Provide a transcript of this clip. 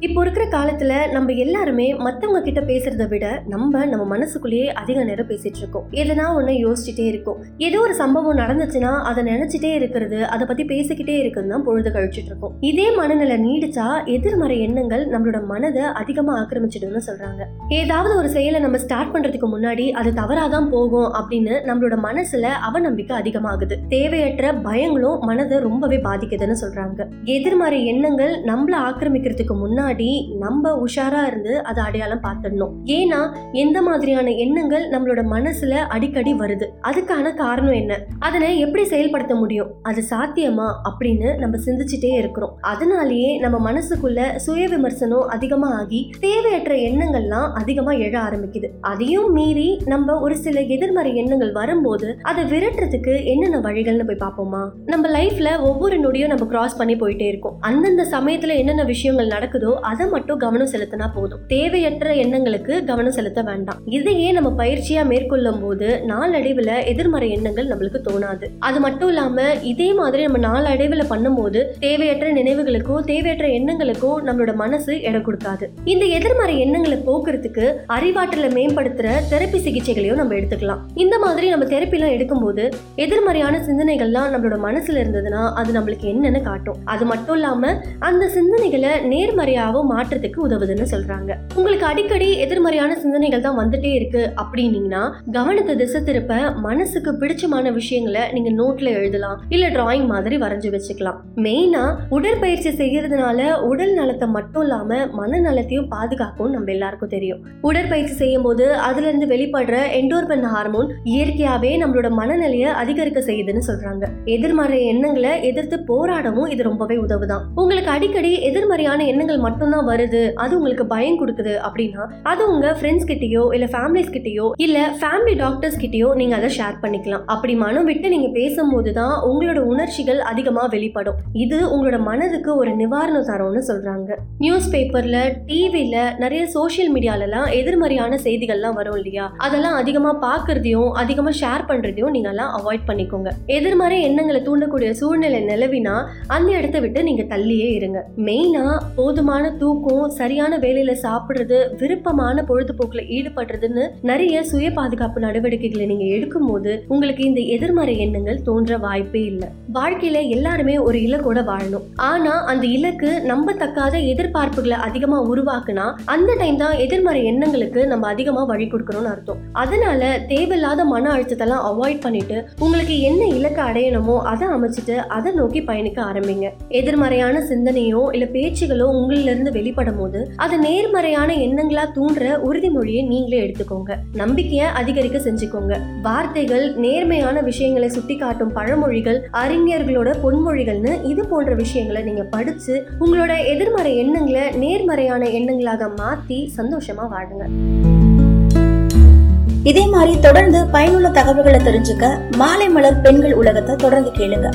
இப்போ இருக்கிற காலத்துல நம்ம எல்லாருமே மத்தவங்க கிட்ட பேசுறத விட நம்ம நம்ம மனசுக்குள்ளேயே அதிக நேரம் பேசிட்டு இருக்கோம். எதுனா ஒண்ணு யோசிச்சுட்டே இருக்கோம். ஏதோ ஒரு சம்பவம் நடந்துச்சுன்னா அதை நினைச்சிட்டே இருக்கிறது அதை பத்தி பேசிக்கிட்டே இருக்குன்னு தான் பொழுது கழிச்சிட்டு இருக்கோம். இதே மனநிலை நீடிச்சா எதிர்மறை எண்ணங்கள் நம்மளோட மனதை அதிகமா ஆக்கிரமிச்சிடும்னு சொல்றாங்க. ஏதாவது ஒரு செயலை நம்ம ஸ்டார்ட் பண்றதுக்கு முன்னாடி அது தவறாதான் போகும் அப்படின்னு நம்மளோட மனசுல அவநம்பிக்கை அதிகமாகுது. தேவையற்ற பயங்களும் மனதை ரொம்பவே பாதிக்குதுன்னு சொல்றாங்க. எதிர்மறை எண்ணங்கள் நம்மள ஆக்கிரமிக்கிறதுக்கு முன்னாடி முன்னாடி நம்ம உஷாரா இருந்து அதை அடையாளம் பார்த்துடணும். ஏன்னா எந்த மாதிரியான எண்ணங்கள் நம்மளோட மனசுல அடிக்கடி வருது. அதுக்கான காரணம் என்ன? அதனை எப்படி செயல்படுத்த முடியும்? அது சாத்தியமா? அப்படின்னு நம்ம சிந்திச்சுட்டே இருக்கிறோம். அதனாலேயே நம்ம மனசுக்குள்ள சுய விமர்சனம் அதிகமா ஆகி தேவையற்ற எண்ணங்கள்லாம் அதிகமா எழ ஆரம்பிக்குது. அதையும் மீறி நம்ம ஒரு சில எதிர்மறை எண்ணங்கள் வரும்போது அதை விரட்டுறதுக்கு என்னென்ன வழிகள்னு போய் பார்ப்போமா? நம்ம லைஃப்ல ஒவ்வொரு நொடியும் நம்ம கிராஸ் பண்ணி போயிட்டே இருக்கோம். அந்தந்த சமயத்துல என்னென்ன விஷயங்கள் நடக்குதோ அதை மட்டும் கவனம் செலுத்தினா போதும். தேவையற்ற எண்ணங்களுக்கு கவனம் செலுத்த வேண்டாம். இதையே நம்ம பயிற்சியா மேற்கொள்ளும் போது நாளடைவுல எதிர்மறை எண்ணங்கள் நம்மளுக்கு தோணாது. அது மட்டும் இல்லாம இதே மாதிரி நம்ம நாளடைவுல பண்ணும்போது தேவையற்ற நினைவுகளுக்கோ தேவையற்ற எண்ணங்களுக்கோ நம்மளோட மனசு இடம் கொடுக்காது. இந்த எதிர்மறை எண்ணங்களை போக்குறதுக்கு அறிவாற்றலை மேம்படுத்துற தெரப்பி சிகிச்சைகளையும் நம்ம எடுத்துக்கலாம். இந்த மாதிரி நம்ம தெரப்பிலாம் எடுக்கும்போது எதிர்மறையான சிந்தனைகள்லாம் நம்மளோட மனசுல இருந்ததுன்னா அது நம்மளுக்கு என்னன்னு காட்டும். அது மட்டும் இல்லாம அந்த சிந்தனைகளை நேர்மறையாவும் மாற்றத்துக்கு உதவுதுன்னு சொல்றாங்க. உங்களுக்கு அடிக்கடி எதிர்மறையான சிந்தனைகள் தான் வந்துட்டே இருக்கு அப்படின்னீங்கன்னா கவனத்தை திசை திருப்ப மனசுக்கு பிடிச்சமான விஷயங்களை நீங்க நோட்ல எழுதலாம். இல்ல டிராயிங் மாதிரி வரைஞ்சு வச்சுக்கலாம். மெயினா உடற்பயிற்சி செய்யறதுனால உடல் நலத்தை மட்டும் இல்லாம மனநலத்தையும் பாதுகாக்கும் நம்ம எல்லாருக்கும் தெரியும். உடற்பயிற்சி செய்யும் போது அதுல இருந்து வெளிப்படுற என்டோர்பன் ஹார்மோன் இயற்கையாவே நம்மளோட மனநிலையை அதிகரிக்க செய்யுதுன்னு சொல்றாங்க. எதிர்மறை எண்ணங்களை எதிர்த்து போராடவும் இது ரொம்பவே உதவுதான். உங்களுக்கு அடிக்கடி எதிர்மறையான எண்ணங்கள் மட்டும் மட்டும்தான் வருது அது உங்களுக்கு பயம் கொடுக்குது அப்படின்னா அது உங்க ஃப்ரெண்ட்ஸ் கிட்டயோ இல்ல ஃபேமிலிஸ் கிட்டயோ இல்ல ஃபேமிலி டாக்டர்ஸ் கிட்டயோ நீங்க அதை ஷேர் பண்ணிக்கலாம். அப்படி மனம் விட்டு நீங்க பேசும்போது தான் உங்களோட உணர்ச்சிகள் அதிகமா வெளிப்படும். இது உங்களோட மனதுக்கு ஒரு நிவாரணம் தரும்னு சொல்றாங்க. நியூஸ் பேப்பர்ல டிவில நிறைய சோஷியல் மீடியாலலாம் எதிர்மறையான செய்திகள்லாம் வரும் இல்லையா? அதெல்லாம் அதிகமா பாக்குறதையும் அதிகமா ஷேர் பண்றதையும் நீங்க எல்லாம் அவாய்ட் பண்ணிக்கோங்க. எதிர்மறை எண்ணங்களை தூண்டக்கூடிய சூழ்நிலை நிலவினா அந்த இடத்த விட்டு நீங்க தள்ளியே இருங்க. மெயினா போதுமான தூக்கம் சரியான வேலையில சாப்பிடுறது விருப்பமான பொழுதுபோக்குல ஈடுபடுறதுன்னு நிறைய சுய பாதுகாப்பு நடவடிக்கைகளை நீங்க எடுக்கும்போது உங்களுக்கு இந்த எதிர்மறை எண்ணங்கள் தோன்ற வாய்ப்பே இல்லை. வாழ்க்கையில எல்லாருமே ஒரு இலக்கோட வாழணும். ஆனா அந்த இலக்கு நம்பத்தக்காத எதிர்பார்ப்புகளை அதிகமா உருவாக்குனா அந்த டைம் தான் எதிர்மறை எண்ணங்களுக்கு நம்ம அதிகமா வழி கொடுக்கணும்னு அர்த்தம். அதனால தேவையில்லாத மன அழுத்தத்தெல்லாம் அவாய்ட் பண்ணிட்டு உங்களுக்கு என்ன இலக்கு அடையணுமோ அதை அமைச்சிட்டு அதை நோக்கி பயணிக்க ஆரம்பிங்க. எதிர்மறையான சிந்தனையோ இல்ல பேச்சுகளோ உங்களில இருந்து வெளிப்படும் போது அது நேர்மறையான எண்ணங்களா தூண்டுற உறுதிமொழியை நீங்களே எடுத்துக்கோங்க. நம்பிக்கையை அதிகரிக்க செஞ்சுக்கோங்க. வார்த்தைகள் நேர்மையான விஷயங்களை சுட்டிக்காட்டும் பழமொழிகள் அறிஞர்களோட பொன்மொழிகள்னு இது போன்ற விஷயங்களை நீங்க படிச்சு உங்களோட எதிர்மறை எண்ணங்களை நேர்மறையான எண்ணங்களாக மாத்தி சந்தோஷமா வாழுங்க. இதே மாதிரி தொடர்ந்து பயனுள்ள தகவல்களை தெரிஞ்சுக்க மாலை மலர் பெண்கள் உலகத்தை தொடர்ந்து கேளுங்க.